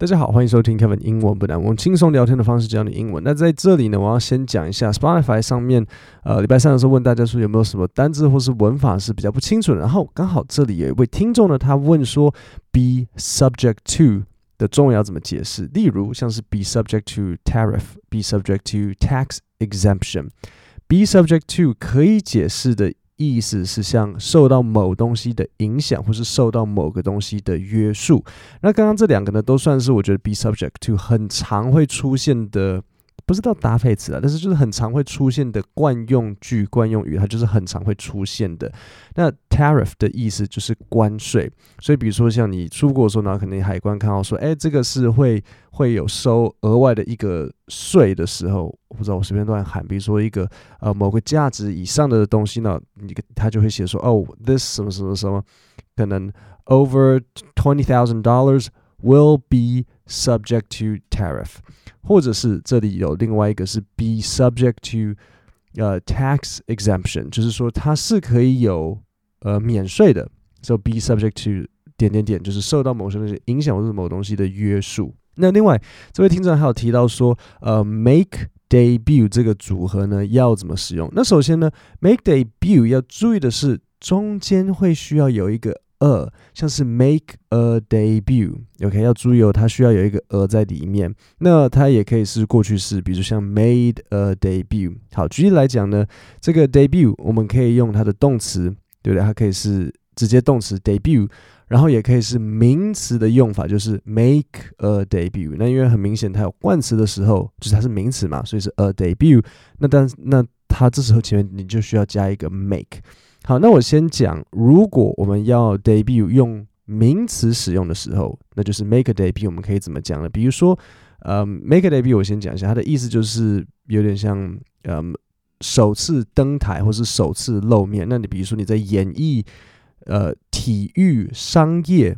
大家好，欢迎收听 Kevin 英文不难，我用轻松聊天的方式教你英文。那在这里呢，我要先讲一下 Spotify 上面，呃，礼拜三的时候问大家说有没有什么单字或是文法是比较不清楚的。然后刚好这里有一位听众呢，他问说 be subject to 的中文要怎么解释？例如像是 be subject to tariff，be subject to tax exemption，be subject to 可以解释的。意思是像受到某东西的影响，或是受到某个东西的约束。那刚刚这两个呢，都算是我觉得 be subject to 很常会出现的。不知道搭配词啊，但是就是很常会出现的惯用句、惯用语，它就是很常会出现的。那 tariff 的意思就是关税，所以比如说像你出国的时候呢，可能海关看到说，哎，这个是会会有收额外的一个税的时候，我不知道我随便乱喊，比如说一个呃某个价值以上的东西呢，你他就会写说，哦，this 什么什么什么，可能 over twenty thousand dollars will be subject to tariff。或者是这里有另外一个是 be subject to 呃、tax exemption，就是说它是可以有呃免税的，so be subject to 点点点，就是受到某些东西影响或者某东西的约束。那另外这位听众还有提到说，呃，make debut 这个组合呢要怎么使用？那首先呢，make debut 要注意的是中间会需要有一个。A 像是 make a debut，OK，要注意哦，它需要有一个 a 在里面。那它也可以是过去式，比如像 made a debut。好，举例来讲呢，这个 debut 我们可以用它的动词，对不对？它可以是直接动词 debut，然后也可以是名词的用法，就是 make a debut。那因为很明显它有冠词的时候，就是它是名词嘛，所以是 a debut。那但那它这时候前面你就需要加一个 make。好，那我先讲，如果我们要 debut 用名词使用的时候，那就是 make a debut，我们可以怎么讲呢？比如说，呃，make a debut，我先讲一下，它的意思就是有点像，呃，首次登台或是首次露面。那你比如说你在演艺、呃，体育、商业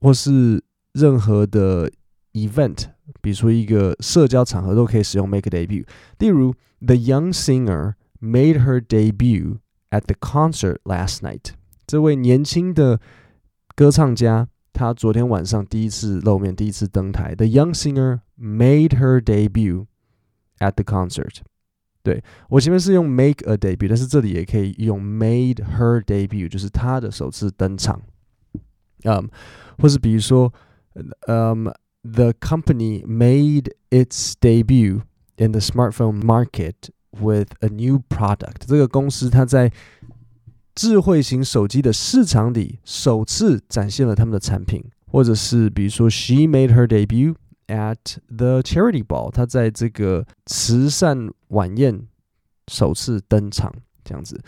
或是任何的 event，比如说一个社交场合都可以使用 make a debut。例如，The young singer made her debut。At the concert last night，这位年轻的歌唱家，他昨天晚上第一次露面，第一次登台。The young singer made her debut at the concert。对，我前面是用 make a debut，但是这里也可以用 made her debut，就是他的首次登场。嗯，或是比如说，嗯，the company made its debut in the smartphone market。 With a new product，这个公司它在智慧型手机的市场里首次展现了他们的产品，或者是比如说，She made her debut at the charity ball，她在这个慈善晚宴首次登场，这样子。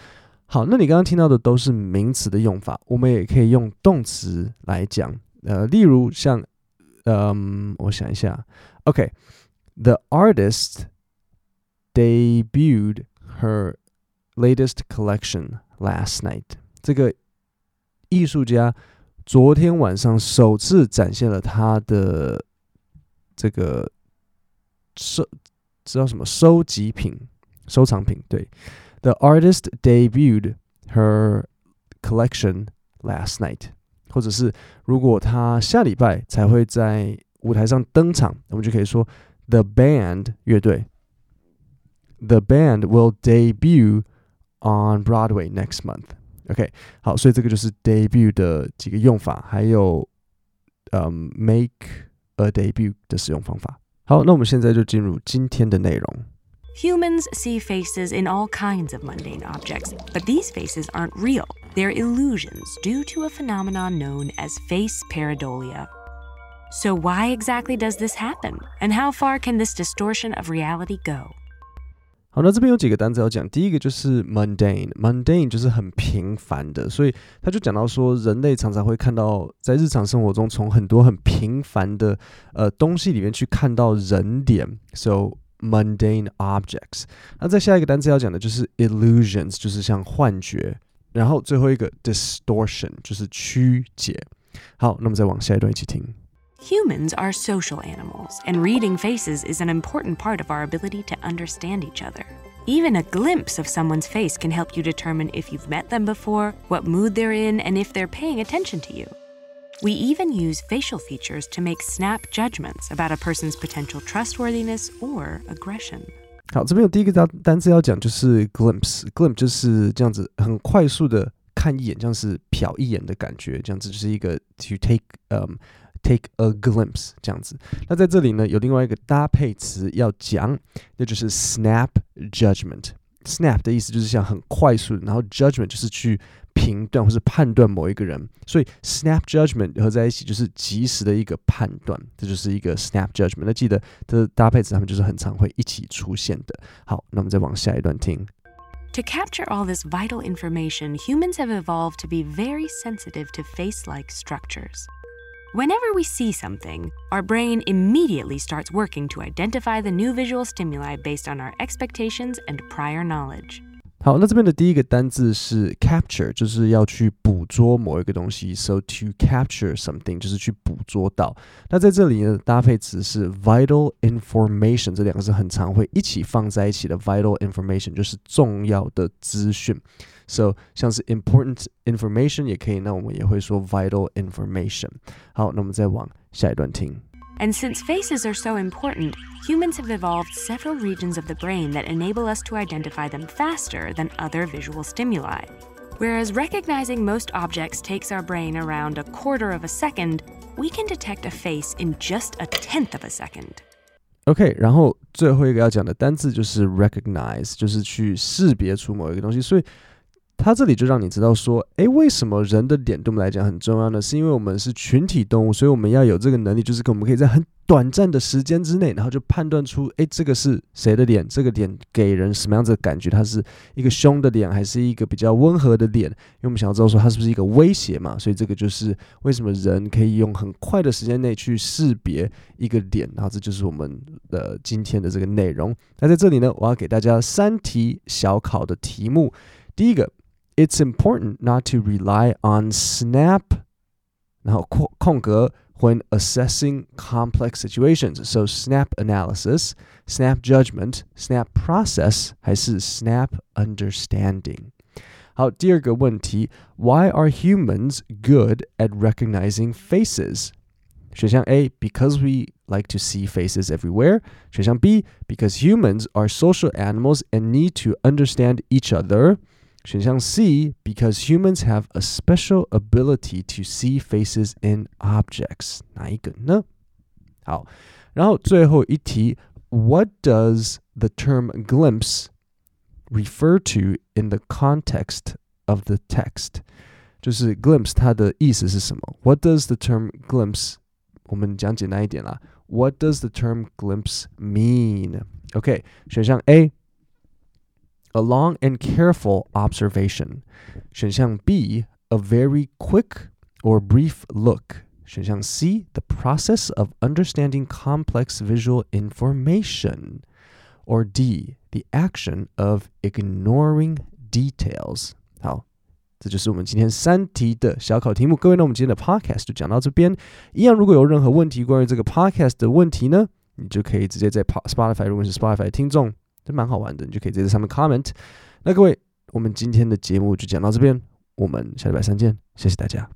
好，那你刚刚听到的都是名词的用法，我们也可以用动词来讲。呃，例如像，嗯，我想一下，OK，the artist。Debuted her latest collection last night。这个艺术家昨天晚上首次展现了他的这个收知道什么收集品、收藏品。对，The artist debuted her collection last night。或者是如果他下礼拜才会在舞台上登场，我们就可以说 The band 乐队。The band will debut on Broadway next month. OK，好，所以这个就是 debut 的几个用法，还有嗯、um,，make a debut 的使用方法。好，那我们现在就进入今天的内容。Humans see faces in all kinds of mundane objects, but these faces aren't real. They're illusions due to a phenomenon known as face pareidolia. So why exactly does this happen? And how far can this distortion of reality go? 好，那这边有几个单词要讲。第一个就是 mundane，mundane 就是很平凡的，所以他就讲到说，人类常常会看到在日常生活中，从很多很平凡的呃东西里面去看到人脸，so mundane objects。那再下一个单词要讲的就是 illusions，就是像幻觉。然后最后一个 distortion 就是曲解。好，那么再往下一段一起听。Humans are social animals, and reading faces is an important part of our ability to understand each other. Even a glimpse of someone's face can help you determine if you've met them before, what mood they're in, and if they're paying attention to you. We even use facial features to make snap judgments about a person's potential trustworthiness or aggression. 好，这边有第一个单单词要讲，就是 glimpse。glimpse 就是这样子，很快速的看一眼，像是瞟一眼的感觉，这样子就是一个 to take，嗯、um, take a glimpse 这样子。那在这里呢，有另外一个搭配词要讲，那就是 snap judgment。snap 的意思就是像很快速，然后 judgment 就是去评断或是判断某一个人，所以 snap judgment 合在一起就是及时的一个判断，这就是一个 snap judgment。那记得它的搭配词，他们就是很常会一起出现的。好，那我们再往下一段听。To capture all this vital information, humans have evolved to be very sensitive to face-like structures. Whenever we see something, our brain immediately starts working to identify the new visual stimuli based on our expectations and prior knowledge. 好，那这边的第一个单字是 capture，就是要去捕捉某一个东西。So to capture something 就是去捕捉到。那在这里呢，搭配词是 vital information，这两个是很常会一起放在一起的。vital information 就是重要的资讯。So 像是 important information 也可以，那我们也会说 vital information。好，那我们再往下一段听。And since faces are so important, humans have evolved several regions of the brain that enable us to identify them faster than other visual stimuli. Whereas recognizing most objects takes our brain around a quarter of a second, we can detect a face in just a tenth of a second. OK，然后最后一个要讲的单字就是 recognize，就是去识别出某一个东西，所以。 他这里就让你知道说，诶，为什么人的脸对我们来讲很重要呢？是因为我们是群体动物，所以我们要有这个能力，就是我们可以在很短暂的时间之内，然后就判断出，诶，这个是谁的脸？这个脸给人什么样子的感觉？它是一个凶的脸，还是一个比较温和的脸？因为我们想要知道说，它是不是一个威胁嘛？所以这个就是为什么人可以用很快的时间内去识别一个脸。然后这就是我们的今天的这个内容。那在这里呢，我要给大家三题小考的题目。第一个。It's important not to rely on snap 然后空空格 when assessing complex situations. So snap analysis, snap judgment, snap process 还是 snap understanding? 好，第二个问题，Why are humans good at recognizing faces？选项 A because we like to see faces everywhere. 选项 B because humans are social animals and need to understand each other. 选项 C，because humans have a special ability to see faces in objects，哪一个呢？好，然后最后一题，What does the term glimpse refer to in the context of the text？就是 glimpse 它的意思是什么？What does the term glimpse？我们讲简单一点啦。What does the term glimpse mean？OK，选项 A。 A long and careful observation. 选项 B, a very quick or brief look. 选项 C, the process of understanding complex visual information. Or D, the action of ignoring details. 好，这就是我们今天三题的小考题目。各位呢，我们今天的 podcast 就讲到这边。一样，如果有任何问题关于这个 podcast 的问题呢，你就可以直接在 Spotify，如果是 Spotify 的听众。 这蛮好玩的，你就可以在这上面 comment。那各位，我们今天的节目就讲到这边，我们下礼拜三见，谢谢大家。